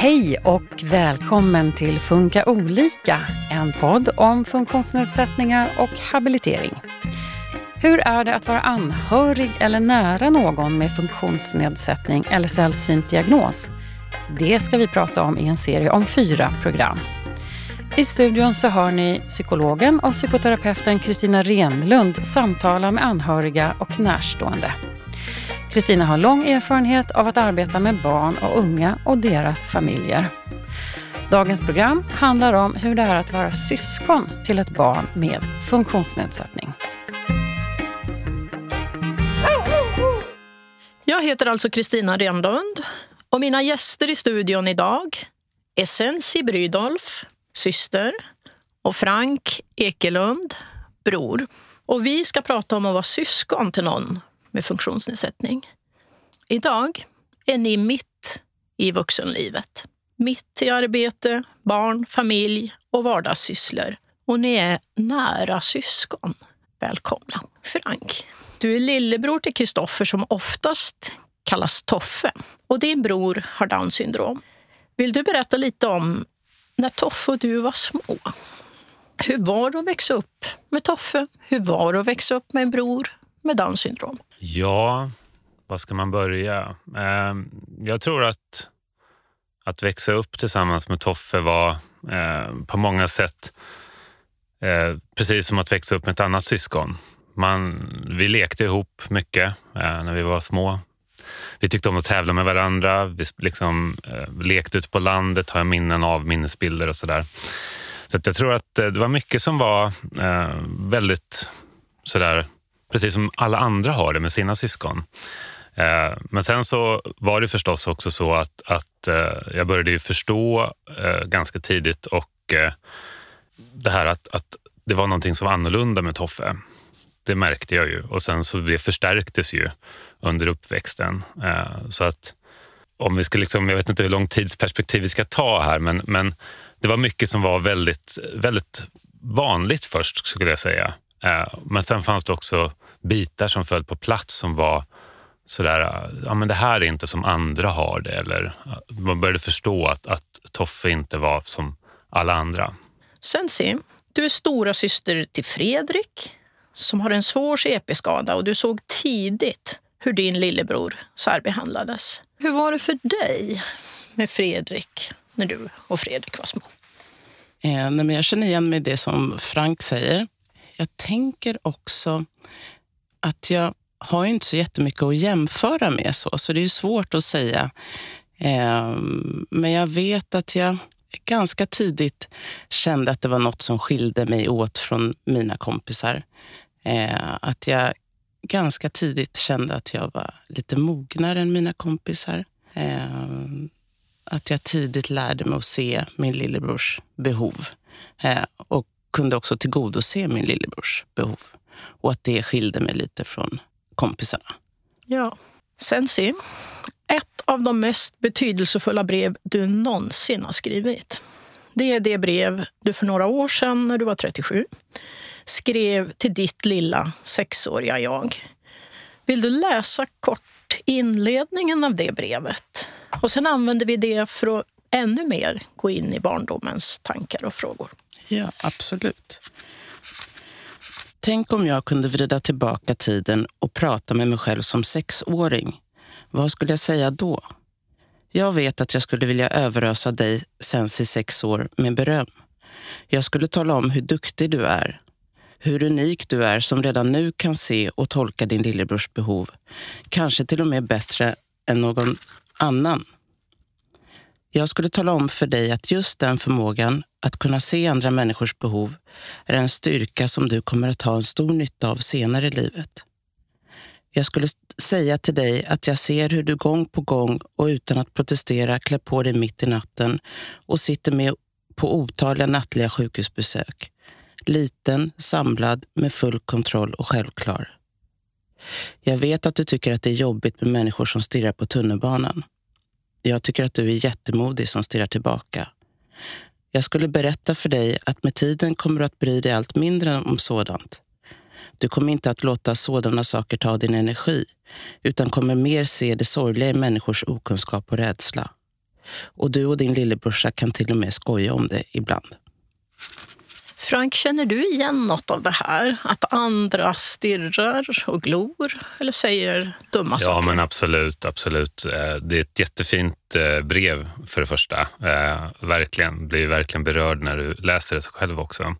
Hej och välkommen till Funka olika, en podd om funktionsnedsättningar och habilitering. Hur är det att vara anhörig eller nära någon med funktionsnedsättning eller sällsynt diagnos? Det ska vi prata om i en serie om fyra program. I studion så hör ni psykologen och psykoterapeuten Kristina Renlund samtala med anhöriga och närstående. Kristina har lång erfarenhet av att arbeta med barn och unga och deras familjer. Dagens program handlar om hur det är att vara syskon till ett barn med funktionsnedsättning. Jag heter alltså Kristina Renlund och mina gäster i studion idag är Sensi Brydolf, syster, och Frank Ekelund, bror. Och vi ska prata om att vara syskon till någon med funktionsnedsättning. Idag är ni mitt i vuxenlivet. Mitt i arbete, barn, familj och vardagssysslor. Och ni är nära syskon. Välkomna. Frank, du är lillebror till Kristoffer som oftast kallas Toffe. Och din bror har Downs syndrom. Vill du berätta lite om när Toffe och du var små? Hur var det att växa upp med Toffe? Hur var det att växa upp med en bror med Downs syndrom? Ja, var ska man börja? Eh, jag tror att att växa upp tillsammans med Toffe var eh, på många sätt eh, precis som att växa upp med ett annat syskon. Man, vi lekte ihop mycket eh, när vi var små. Vi tyckte om att tävla med varandra. Vi liksom, eh, lekte ute på landet, har jag minnen av, minnesbilder och sådär. Så jag tror att eh, det var mycket som var eh, väldigt sådär precis som alla andra har det med sina syskon. Eh, men sen så var det förstås också så att, att eh, jag började ju förstå eh, ganska tidigt och det här att, att det var någonting som var annorlunda med Toffe. Det märkte jag ju och sen så det förstärktes ju under uppväxten. Så att om vi ska liksom, jag vet inte hur lång tidsperspektiv vi ska ta här, men, men det var mycket som var väldigt, väldigt vanligt först skulle jag säga. Men sen fanns det också bitar som föll på plats som var sådär, ja men det här är inte som andra har det. Eller man började förstå att, att Toffe inte var som alla andra. Sensi, du är stora syster till Fredrik som har en svår CP-skada och du såg tidigt hur din lillebror särbehandlades. Hur var det för dig med Fredrik när du och Fredrik var små? Eh, nej, jag känner igen mig i det som Frank säger. Jag tänker också att jag har inte så jättemycket att jämföra med, så, så det är svårt att säga. Ehm, men jag vet att jag ganska tidigt kände att det var något som skilde mig åt från mina kompisar. Ehm, att jag ganska tidigt kände att jag var lite mognare än mina kompisar. Ehm, att jag tidigt lärde mig att se min lillebrors behov och kunde också tillgodose min lillebrors behov. Och att det skilde mig lite från kompisarna. Ja. Sensi, ett av de mest betydelsefulla brev du någonsin har skrivit. Det är det brev du för några år sedan, när du var 37, skrev till ditt lilla sexåriga jag. Vill du läsa kort inledningen av det brevet? Och sen använder vi det för att ännu mer gå in i barndomens tankar och frågor. Ja, absolut. Tänk om jag kunde vrida tillbaka tiden och prata med mig själv som sexåring. Vad skulle jag säga då? Jag vet att jag skulle vilja överösa dig, Sensi sex år, med beröm. Jag skulle tala om hur duktig du är. Hur unik du är som redan nu kan se och tolka din lillebrors behov. Kanske till och med bättre än någon annan. Jag skulle tala om för dig att just den förmågan att kunna se andra människors behov är en styrka som du kommer att ha en stor nytta av senare i livet. Jag skulle säga till dig att jag ser hur du gång på gång och utan att protestera klär på dig mitt i natten och sitter med på otaliga nattliga sjukhusbesök. Liten, samlad, med full kontroll och självklar. Jag vet att du tycker att det är jobbigt med människor som stirrar på tunnelbanan. Jag tycker att du är jättemodig som stirrar tillbaka. Jag skulle berätta för dig att med tiden kommer du att bry dig allt mindre om sådant. Du kommer inte att låta sådana saker ta din energi, utan kommer mer se det sorgliga i människors okunskap och rädsla. Och du och din lillebrorsa kan till och med skoja om det ibland. Frank, känner du igen något av det här? Att andra stirrar och glor eller säger dumma ja, saker? Ja, men absolut. absolut. Eh, det är ett jättefint eh, brev för det första. Eh, verkligen. Blir verkligen berörd när du läser det själv också.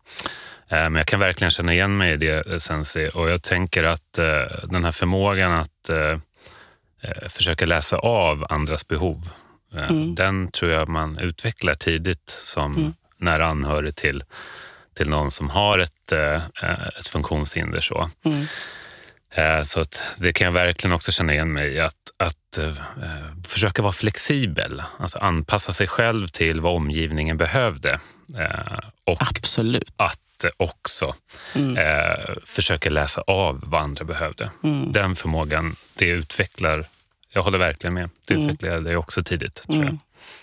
Men jag kan verkligen känna igen mig i det, Sensi. Och jag tänker att den här förmågan att försöka läsa av andras behov, mm. den tror jag man utvecklar tidigt som mm. nära anhörig till till någon som har ett, eh, ett funktionshinder. Så. Mm. Eh, så att det kan jag verkligen också känna igen mig i. Att, att uh, försöka vara flexibel, alltså anpassa sig själv till vad omgivningen behövde. Och Absolut. att också mm. uh, försöka läsa av vad andra behövde. Mm. Den förmågan, det utvecklar, jag håller verkligen med, det mm. utvecklade jag också tidigt. tror jag.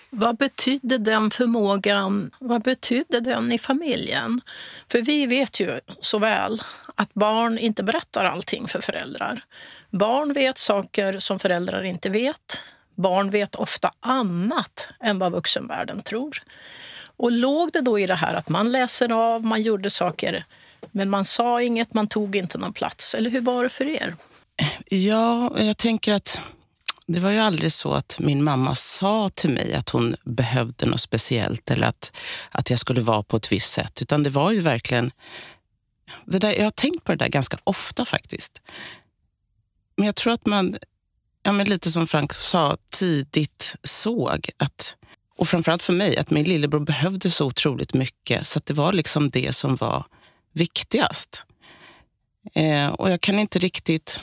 Vad betydde den förmågan vad betydde den i familjen? För vi vet ju så väl att barn inte berättar allting för föräldrar. Barn vet saker som föräldrar inte vet. Barn vet ofta annat än vad vuxenvärlden tror. Och låg det då i det här att man läser av, man gjorde saker men man sa inget, man tog inte någon plats? Eller hur var det för er? Ja, jag tänker att det var ju aldrig så att min mamma sa till mig att hon behövde något speciellt eller att, att jag skulle vara på ett visst sätt. Utan det var ju verkligen... Det där, jag har tänkt på det där ganska ofta faktiskt. Men jag tror att man, ja, men lite som Frank sa, tidigt såg att, och framförallt för mig, att min lillebror behövde så otroligt mycket. Så att det var liksom det som var viktigast. Eh, och jag kan inte riktigt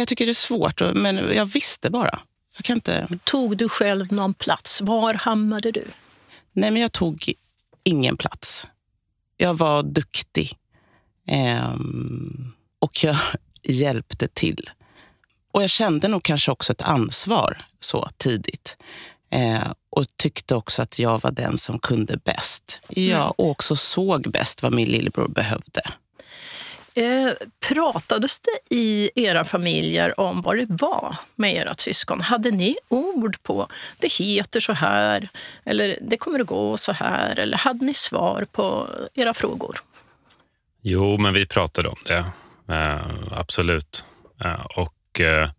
jag tycker det är svårt, men jag visste bara. Jag kan inte... Tog du själv någon plats? Var hamnade du? Nej, men jag tog ingen plats. Jag var duktig. Ehm, och jag hjälpte till. Och jag kände nog kanske också ett ansvar så tidigt. Ehm, och tyckte också att jag var den som kunde bäst. Jag mm. också såg bäst vad min lillebror behövde. Eh, pratades det i era familjer om vad det var med ert syskon? Hade ni ord på det heter så här eller det kommer att gå så här? Eller hade ni svar på era frågor? Jo, men vi pratade om det. Eh, absolut. Eh, och eh,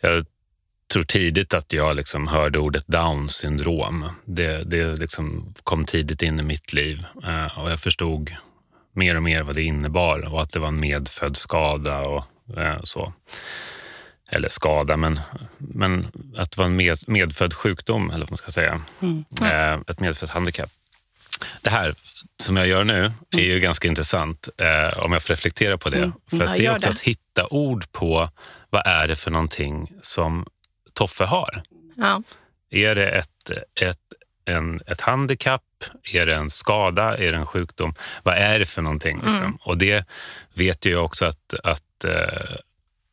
jag tror tidigt att jag liksom hörde ordet down syndrom. Det, det liksom kom tidigt in i mitt liv eh, och jag förstod mer och mer vad det innebar och att det var en medfödd skada och eh, så. Eller skada, men, men att det var en med, medfödd sjukdom, eller vad man ska säga. Mm. Eh, ett medfött handikapp. Det här som jag gör nu är ju mm. ganska intressant eh, om jag får reflektera på det. Mm. För att det är också det. att hitta ord på vad är det för någonting som Toffe har. Ja. Är det ett, ett en, ett handikapp? Är det en skada? Är det en sjukdom? Vad är det för någonting? Liksom? Mm. Och det vet jag också att, att, äh,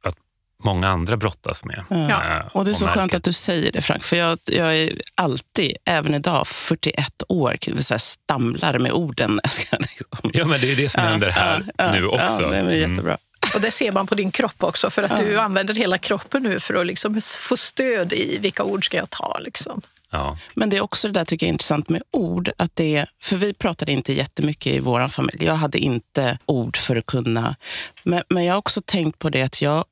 att många andra brottas med. Ja. Äh, och Det är så skönt att du säger det, Frank. För jag, jag är alltid, även idag, 41 år, så stamlar med orden. Liksom. Ja, men det är det som händer här ja, nu också. Ja, det är mm. jättebra. Mm. Och det ser man på din kropp också, för att ja. du använder hela kroppen nu för att liksom få stöd i vilka ord ska jag ta. Liksom. Ja. Men det är också det där tycker jag är intressant med ord. Att det, för vi pratade inte jättemycket i vår familj. Jag hade inte ord för att kunna... Men, men jag har också tänkt på det att jag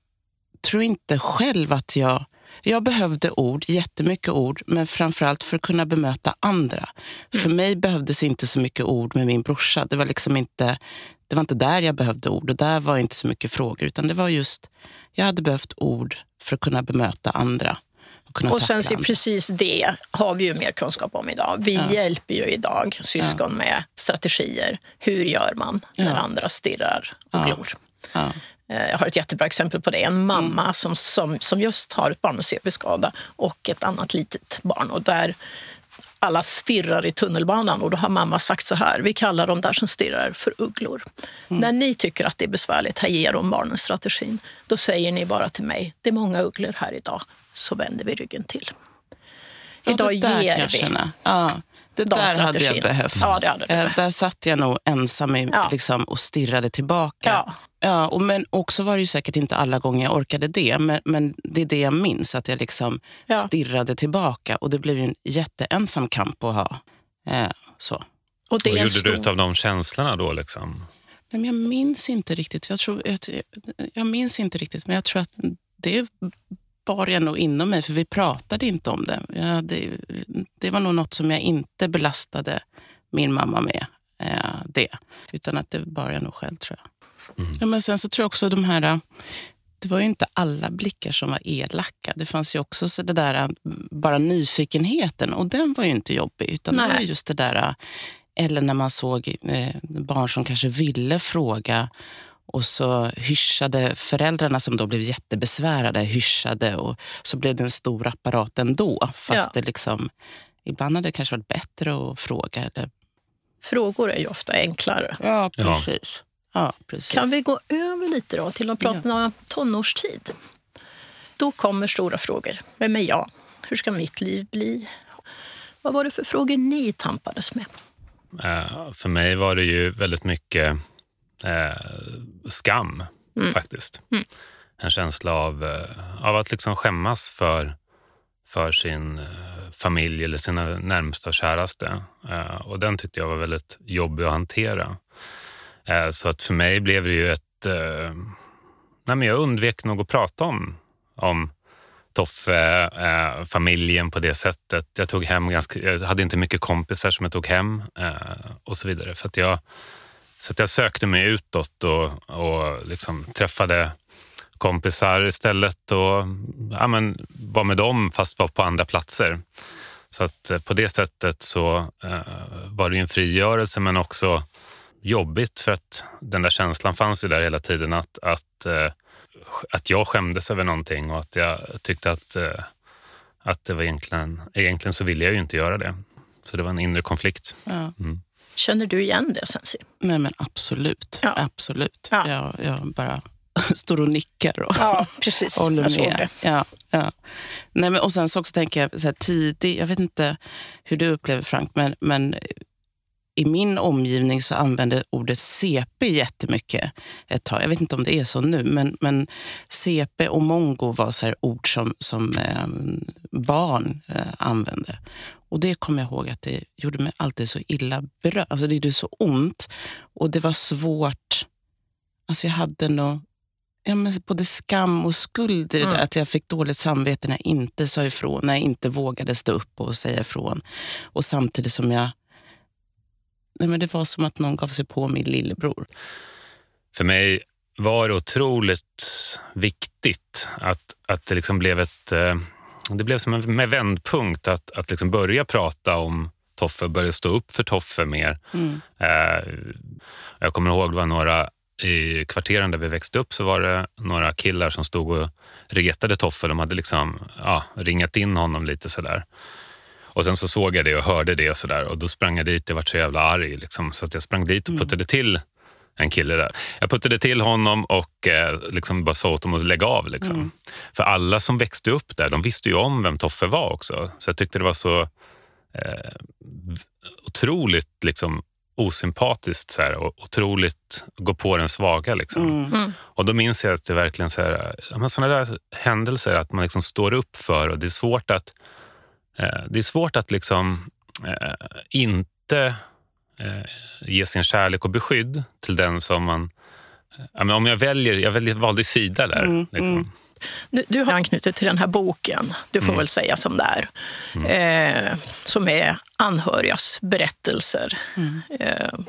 tror inte själv att jag... Jag behövde ord, jättemycket ord, men framförallt för att kunna bemöta andra. Mm. För mig behövdes inte så mycket ord med min brorsa. Det var liksom inte, det var inte där jag behövde ord och där var inte så mycket frågor. Utan det var just, jag hade behövt ord för att kunna bemöta andra och sen så precis det har vi ju mer kunskap om idag. Vi ja. hjälper ju idag syskon ja. med strategier. Hur gör man när ja. andra stirrar och glor? Eh, jag har ett jättebra exempel på det. En mamma mm. som, som, som just har ett barn med CP-skada och ett annat litet barn. Och där alla stirrar i tunnelbanan och då har mamma sagt så här, vi kallar de där som stirrar för ugglor. Mm. När ni tycker att det är besvärligt, här ger de barnen strategin. Då säger ni bara till mig, det är många ugglor här idag så vänder vi ryggen till. Idag ja, ger vi. Ja. det de där hade jag behövt. Ja, det hade du. Eh, där satt jag nog ensam i, Ja. liksom, och stirrade tillbaka. Ja. Ja, och men också var det ju säkert inte alla gånger jag orkade det. Men, men det är det jag minns, att jag liksom Ja. stirrade tillbaka. Och det blev ju en jätteensam kamp att ha. Eh, så. Och det Vad gjorde du stor... utav de känslorna då? Liksom? Men jag minns inte riktigt. Jag, tror, jag, jag minns inte riktigt, men jag tror att det bar jag nog inom mig, för vi pratade inte om det. Ja, det. Det var nog något som jag inte belastade min mamma med. Eh, det. Utan att det bar jag nog själv, tror jag. Mm. Ja, men sen så tror jag också de här... Det var ju inte alla blickar som var elaka. Det fanns ju också så det där, bara nyfikenheten, och den var ju inte jobbig. Utan det Nej. var ju just det där, eller när man såg eh, barn som kanske ville fråga och så hyschade föräldrarna som då blev jättebesvärade, hyschade och så blev det en stor apparat ändå. Fast Ja. det liksom, ibland hade det kanske varit bättre att fråga. Eller, Frågor är ju ofta enklare. ja, precis. Ja, precis. Kan vi gå över lite då till att prata tonårstid? Då kommer stora frågor. Vem är jag? Hur ska mitt liv bli? Vad var det för frågor ni tampades med? Eh, för mig var det ju väldigt mycket eh, skam, faktiskt. En känsla av, eh, av att liksom skämmas för, för sin eh, familj eller sina närmsta och käraste. Eh, och den tyckte jag var väldigt jobbig att hantera. Eh, så att för mig blev det ju ett... Eh, nej men jag undvek nog att prata om, om Toffe, eh, familjen på det sättet. Jag tog hem ganska, jag hade inte mycket kompisar som jag tog hem eh, och så vidare. För att jag, så jag sökte mig utåt och, och liksom träffade kompisar istället och ja, men, var med dem fast var på andra platser. Så att eh, på det sättet så eh, var det en frigörelse men också jobbigt för att den där känslan fanns ju där hela tiden att, att, eh, att jag skämdes över någonting och att jag tyckte att, att det var egentligen, egentligen så ville jag ju inte göra det. Så det var en inre konflikt. Ja. Känner du igen det, Sensi? Nej men absolut. Ja. absolut. Ja. Jag, jag bara står och nickar och Ja, precis. håller jag med. Ja, ja. Nej, men, och sen så också tänker jag så här, tidig, jag vet inte hur du upplever Frank, men, men i min omgivning så använde ordet CP jättemycket ett tag. Jag vet inte om det är så nu, men, men CP och mongo var så ord som, som eh, barn eh, använde. Och det kommer jag ihåg att det gjorde mig alltid så illa berörd. Alltså det gjorde så ont och det var svårt. Alltså jag hade nog ja, men både skam och skuld i det Mm. där. Att jag fick dåligt samvete när jag inte sa ifrån, när jag inte vågade stå upp och säga ifrån. Och samtidigt som jag... Nej, men det var som att någon gav sig på min lillebror. För mig var det otroligt viktigt att, att det liksom blev ett... eh, Det blev som en vändpunkt att, att liksom börja prata om Toffe, börja stå upp för Toffe mer. Mm. Eh, Jag kommer ihåg det var några i kvarteren där vi växte upp så var det några killar som stod och retade Toffe. De hade liksom ja, ringat in honom lite sådär. Och sen så såg jag det och hörde det och sådär och då sprang jag dit och var så jävla arg. Liksom, så att jag sprang dit och puttade till en kille där. Jag puttade till honom och eh, liksom bara sa åt honom att lägga av. Liksom. För alla som växte upp där, de visste ju om vem Toffe var också. Så jag tyckte det var så eh, otroligt liksom, osympatiskt så här, och otroligt gå på den svaga. Liksom. Mm. Och då minns jag att det verkligen så här, såna där händelser att man liksom står upp för och det är svårt att det är svårt att liksom eh, inte eh, ge sin kärlek och beskydd till den som man om jag väljer, jag väljer, valde sida där. Mm, liksom. mm. Du, du har anknutit till den här boken, du får Mm. väl säga som det är, eh, som är anhörigas berättelser. Eh,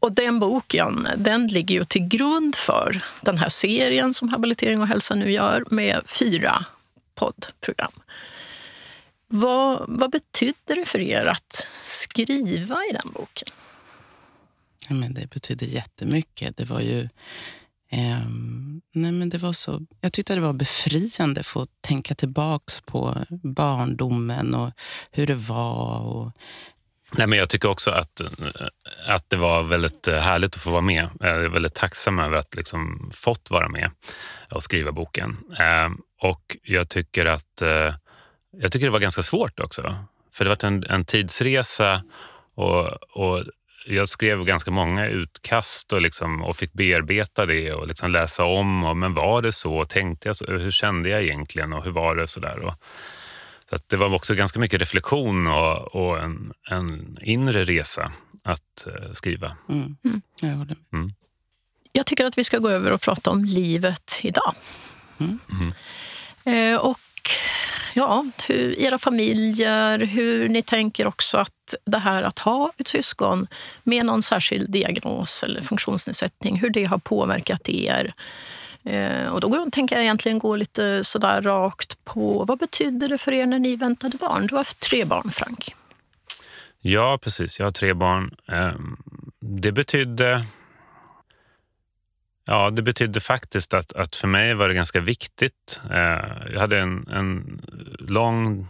och den boken den ligger ju till grund för den här serien som Habilitering och hälsa nu gör med fyra poddprogram. Vad, vad betydde det för er att skriva i den boken? Ja, men det betyder jättemycket. Det var ju... ehm, nej men det var så, jag tyckte det var befriande att få tänka tillbaks på barndomen och hur det var. Och, Nej, men jag tycker också att, eh, att det var väldigt eh, härligt att få vara med. Jag är väldigt tacksam över att liksom fått vara med och skriva boken. Eh, Och jag tycker att eh, jag tycker det var ganska svårt också. För det var en, en tidsresa och, och jag skrev ganska många utkast och, liksom, och fick bearbeta det och liksom läsa om. Och, men var det så? Tänkte jag så? Hur kände jag egentligen och hur var det? Så där, och, så det var också ganska mycket reflektion och, och en, en, inre resa att uh, skriva. Mm. Mm. Jag håller med. Mm. Jag tycker att vi ska gå över och prata om livet idag. Mm. Mm. Eh, och ja, hur, era familjer, hur ni tänker också att det här att ha ett syskon med någon särskild diagnos eller funktionsnedsättning, hur det har påverkat er. Eh, och då tänker jag egentligen gå lite sådär rakt på vad betydde det för er när ni väntade barn? Du har haft tre barn, Frank. Ja, precis. Jag har tre barn. Ehm, det betydde Ja, det betydde faktiskt att, att för mig var det ganska viktigt. Eh, jag hade en, en lång,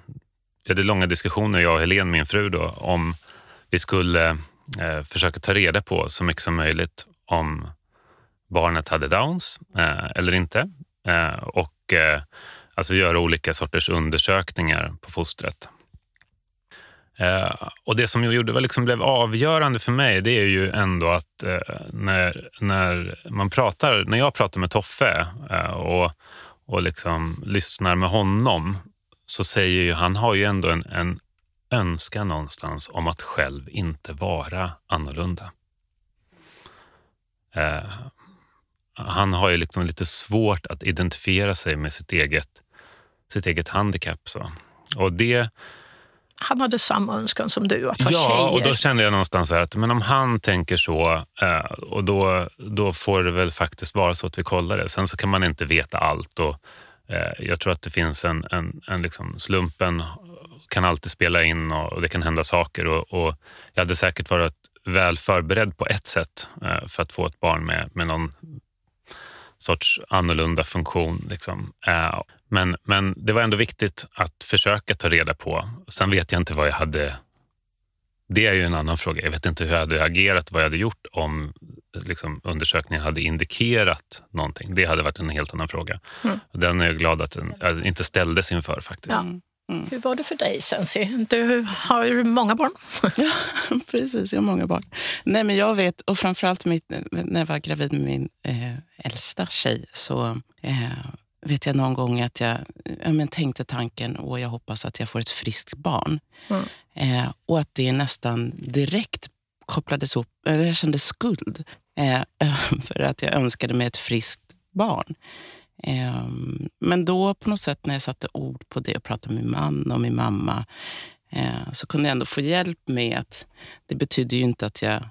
jag hade långa diskussioner, jag och Helene, min fru, då, om vi skulle eh, försöka ta reda på så mycket som möjligt om barnet hade Downs eh, eller inte. Eh, och eh, alltså göra olika sorters undersökningar på fostret. Eh, och det som jag gjorde var liksom blev avgörande för mig, det är ju ändå att eh, när, när man pratar, när jag pratar med Toffe eh, och, och liksom lyssnar med honom så säger ju han har ju ändå en, en önskan någonstans om att själv inte vara annorlunda. Eh, han har ju liksom lite svårt att identifiera sig med sitt eget, sitt eget handikapp. Så. Och det han hade samma önskan som du, att ha ja, tjejer. Ja, och då kände jag någonstans att men om han tänker så, eh, och då, då får det väl faktiskt vara så att vi kollar det. Sen så kan man inte veta allt. Och, eh, jag tror att det finns en, en, en liksom, slumpen kan alltid spela in och, och det kan hända saker. Och, och, jag hade säkert varit väl förberedd på ett sätt eh, för att få ett barn med, med någon sorts annorlunda funktion. Liksom. Eh, men, men det var ändå viktigt att försöka ta reda på. Sen vet jag inte vad jag hade... Det är ju en annan fråga. Jag vet inte hur jag hade agerat, vad jag hade gjort om liksom, undersökningen hade indikerat någonting. Det hade varit en helt annan fråga. Mm. Den är jag glad att den inte ställdes inför faktiskt. Ja. Mm. Hur var det för dig, Sensi? Du har många barn. ja, precis. Jag har många barn. Nej, men jag vet, och framförallt mitt, när jag var gravid med min eh, äldsta tjej så eh, vet jag någon gång att jag, ja, men tänkte tanken och jag hoppas att jag får ett friskt barn. Mm. Eh, och att det nästan direkt kopplades eller jag kände skuld eh, för att jag önskade mig ett friskt barn. Eh, men då på något sätt när jag satte ord på det och pratade med min man och min mamma eh, så kunde jag ändå få hjälp med att det betyder ju inte att jag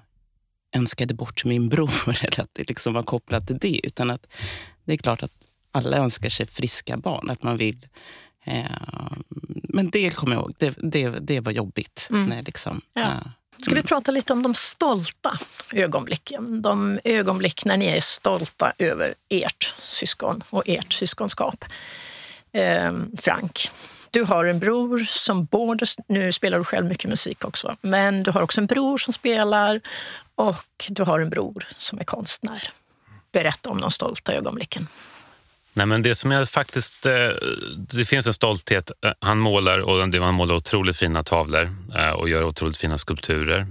önskade bort min bror eller att det liksom var kopplat till det. Utan att det är klart att alla önskar sig friska barn. Att man vill... Eh, men det kommer jag ihåg, det, det, det var jobbigt. Mm. När liksom, ja. eh, Ska vi prata lite om de stolta ögonblicken? De ögonblick när ni är stolta över ert syskon och ert syskonskap. Eh, Frank, du har en bror som både, nu spelar du själv mycket musik också, men du har också en bror som spelar och du har en bror som är konstnär. Berätta om de stolta ögonblicken. Nej, men det som jag faktiskt... Eh, det finns en stolthet. Eh, han målar och han målar otroligt fina tavlor eh, och gör otroligt fina skulpturer.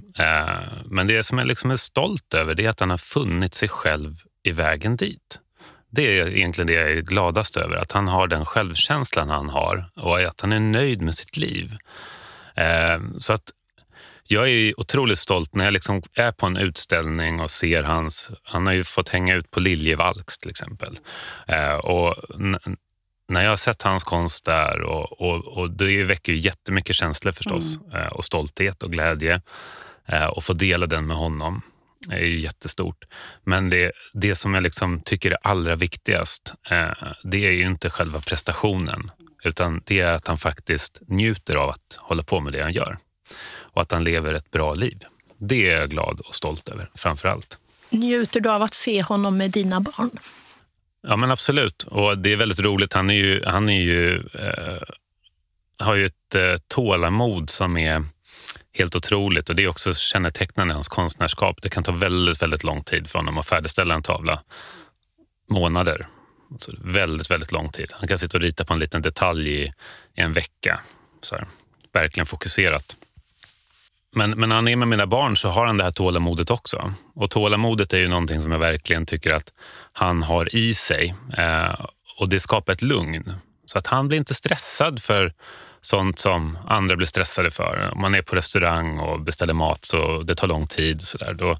Men det som jag liksom är stolt över det är att han har funnit sig själv i vägen dit. Det är egentligen det jag är gladast över, att han har den självkänslan han har och att han är nöjd med sitt liv. Så att jag är otroligt stolt när jag liksom är på en utställning och ser hans... Han har ju fått hänga ut på Liljevalchs till exempel. Eh, och när jag har sett hans konst där och, och, och det väcker ju jättemycket känslor förstås mm. eh, och stolthet och glädje. Eh, och få dela den med honom är ju jättestort. Men det, det som jag liksom tycker är allra viktigast, eh, det är ju inte själva prestationen utan det är att han faktiskt njuter av att hålla på med det han gör och att han lever ett bra liv. Det är jag glad och stolt över, framför allt. Njuter du av att se honom med dina barn? Ja, men absolut. Och det är väldigt roligt. Han, är ju, han är ju, eh, har ju ett eh, tålamod som är helt otroligt. Och Det är också kännetecknande i hans konstnärskap. Det kan ta väldigt, väldigt lång tid för honom att färdigställa en tavla. Månader. Alltså väldigt, väldigt lång tid. Han kan sitta och rita på en liten detalj i, i en vecka. Så här verkligen fokuserat. Men, men när han är med mina barn så har han det här tålamodet också. Och tålamodet är ju någonting som jag verkligen tycker att han har i sig. Eh, och det skapar ett lugn. Så att han blir inte stressad för sånt som andra blir stressade för. Om man är på restaurang och beställer mat så det tar lång tid. Så där, då,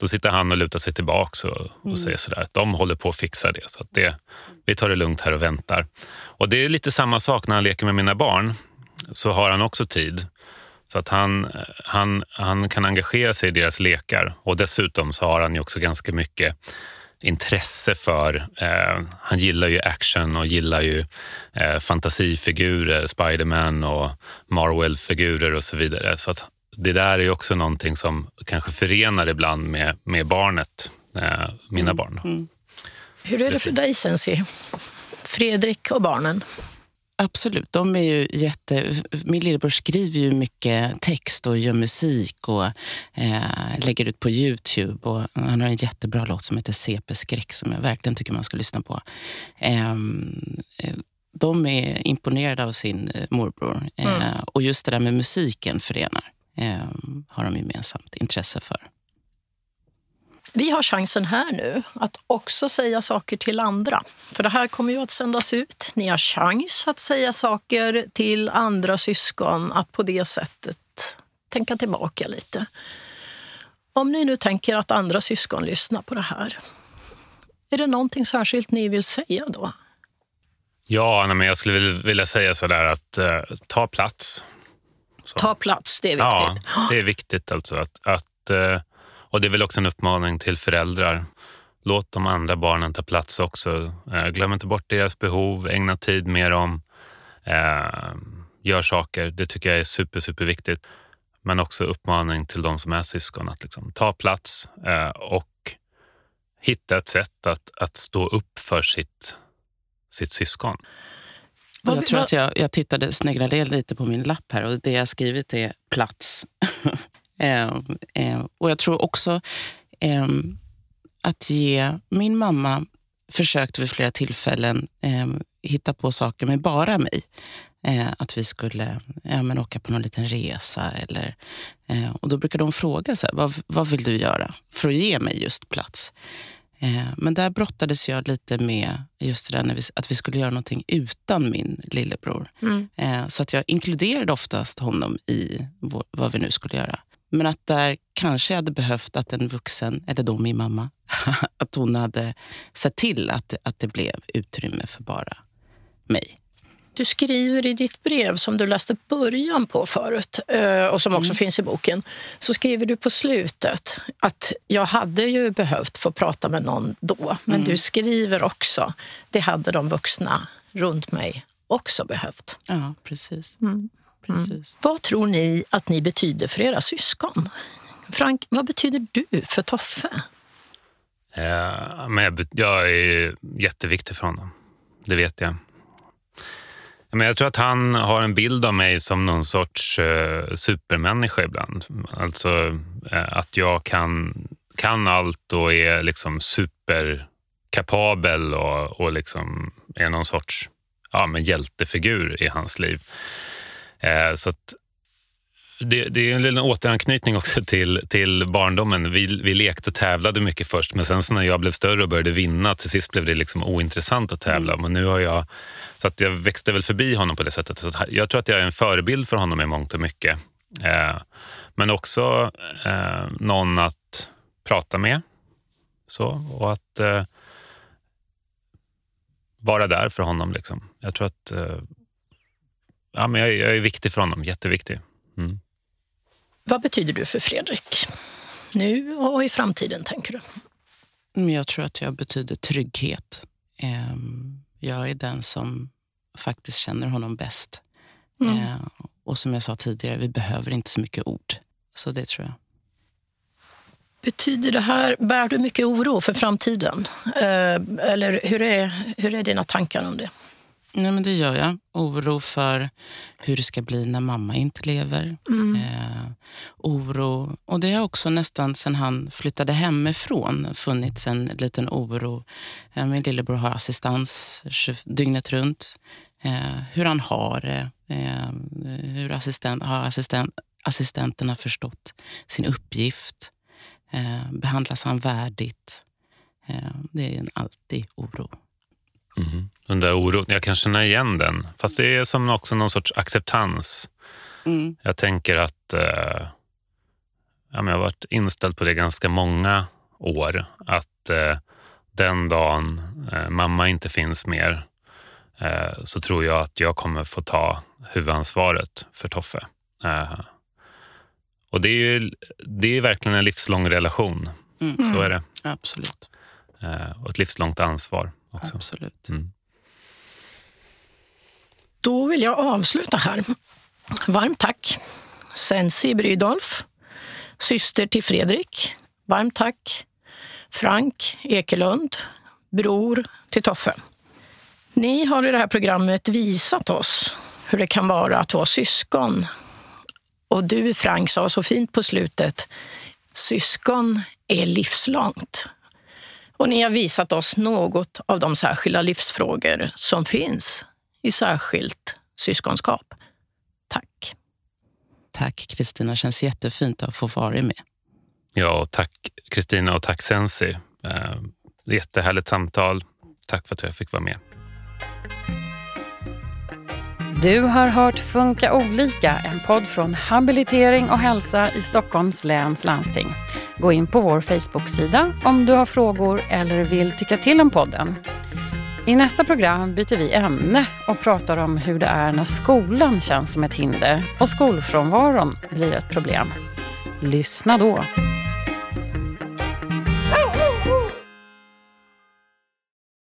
då sitter han och lutar sig tillbaka och, och mm. säger sådär att de håller på att fixa det. Så att det, vi tar det lugnt här och väntar. Och det är lite samma sak när han leker med mina barn. Så har han också tid. Så att han, han, han kan engagera sig i deras lekar. Och dessutom så har han ju också ganska mycket intresse för. Eh, han gillar ju action och gillar ju eh, fantasifigurer, Spiderman och Marvel-figurer och så vidare. Så att det där är också någonting som kanske förenar ibland med, med barnet, eh, mina mm. barn. Mm. Hur är det för dig, Sensi? Fredrik och barnen? Absolut. De är ju jätte... Min lillebror skriver ju mycket text och gör musik och eh, lägger ut på Youtube. Och han har en jättebra låt som heter CP-skräck som jag verkligen tycker man ska lyssna på. Eh, de är imponerade av sin eh, morbror. Eh, mm. Och just det där med musiken förenar. Ehm, har de gemensamt intresse för. Vi har chansen här nu att också säga saker till andra. För det här kommer ju att sändas ut. Ni har chans att säga saker till andra syskon, att på det sättet tänka tillbaka lite. Om ni nu tänker att andra syskon lyssnar på det här, är det någonting särskilt ni vill säga då? Ja, men jag skulle vilja säga sådär att eh, ta plats. Så. Ta plats, det är viktigt. Ja, det är viktigt alltså att, att eh, och det är väl också en uppmaning till föräldrar. Låt de andra barnen ta plats också. Eh, glöm inte bort deras behov, ägna tid med dem. Eh, gör saker, det tycker jag är super, superviktigt. Men också uppmaning till de som är syskon att liksom ta plats eh, och hitta ett sätt att, att stå upp för sitt, sitt syskon. Jag tror att jag, jag tittade, sneglade lite på min lapp här och det jag skrivit är plats. Eh, eh, och jag tror också eh, att ge... Min mamma försökte vid flera tillfällen hitta på saker med bara mig. att vi skulle ja, men åka på någon liten resa. Eller, och Då brukade hon fråga så här, vad, vad vill du göra för att ge mig just plats. Men där brottades jag lite med just det där att vi skulle göra någonting utan min lillebror. Mm. Så att jag inkluderade oftast honom i vad vi nu skulle göra. Men att där kanske jag hade behövt att en vuxen, eller då min mamma, att hon hade sett till att, att det blev utrymme för bara mig. Du skriver i ditt brev som du läste början på förut eh, och som också mm. finns i boken. Så skriver du på slutet att jag hade ju behövt få prata med någon då. Men mm. du skriver också, det hade de vuxna runt mig också behövt. Ja, precis. Mm. Mm. Vad tror ni att ni betyder för era syskon? Frank, vad betyder du för Toffe? Ja, men jag, jag är jätteviktig för honom. Det vet jag. Men jag tror att han har en bild av mig som någon sorts uh, supermänniska ibland. Alltså uh, att jag kan, kan allt och är liksom superkapabel och, och liksom är någon sorts ja, men hjältefigur i hans liv. Eh, så det, det, är en liten återanknytning också till, till barndomen. Vi, vi lekte och tävlade mycket först, men sen så när jag blev större och började vinna, till sist blev det liksom ointressant att tävla. Mm. Men nu har jag, så att jag växte väl förbi honom på det sättet. Så jag tror att jag är en förebild för honom i mångt och mycket. Eh, men också eh, någon att prata med. Så, och att eh, vara där för honom. Liksom. Jag tror att eh, ja, men jag, jag är viktig för honom, jätteviktig. Mm. Vad betyder du för Fredrik? Nu och i framtiden, tänker du? Jag tror att jag betyder trygghet. Ehm, jag är den som faktiskt känner honom bäst. Mm. Ehm, och som jag sa tidigare, vi behöver inte så mycket ord. Så det tror jag. Betyder det här, bär du mycket oro för framtiden? Ehm, eller hur är, hur är dina tankar om det? Nej, men det gör jag. Oro för hur det ska bli när mamma inte lever. Mm. Eh, oro. Och det har också nästan sen han flyttade hemifrån funnits en liten oro. Eh, min lillebror har assistans dygnet runt. eh, hur han har det. Eh, hur assistent, har assistent, assistenterna förstått sin uppgift? Eh, behandlas han värdigt? Eh, det är en alltid oro. Mm. Den där oron, jag kan känna igen den. Fast det är som också någon sorts acceptans. Mm. Jag tänker att eh, ja, men jag har varit inställd på det ganska många år. Att eh, den dagen eh, mamma inte finns mer eh, så tror jag att jag kommer få ta huvudansvaret för Toffe. Eh, och det är, ju, det är verkligen en livslång relation. Mm. Så är det. Absolut. Eh, och ett livslångt ansvar också. Absolut. Mm. Då vill jag avsluta här. Varmt tack Sensi Brydolf, syster till Fredrik. Varmt tack Frank Ekelund, bror till Toffe. Ni har i det här programmet visat oss hur det kan vara att vara syskon. Och du, Frank, sa så fint på slutet, syskon är livslångt. Och ni har visat oss något av de särskilda livsfrågor som finns i särskilt syskonskap. Tack. Tack Kristina, känns jättefint att få vara med. Ja, och tack Kristina och tack Sensi. Eh, jättehärligt samtal. Tack för att jag fick vara med. Du har hört Funka olika, en podd från Habilitering och hälsa i Stockholms läns landsting. Gå in på vår Facebook-sida om du har frågor eller vill tycka till om podden. I nästa program byter vi ämne och pratar om hur det är när skolan känns som ett hinder och skolfrånvaron blir ett problem. Lyssna då!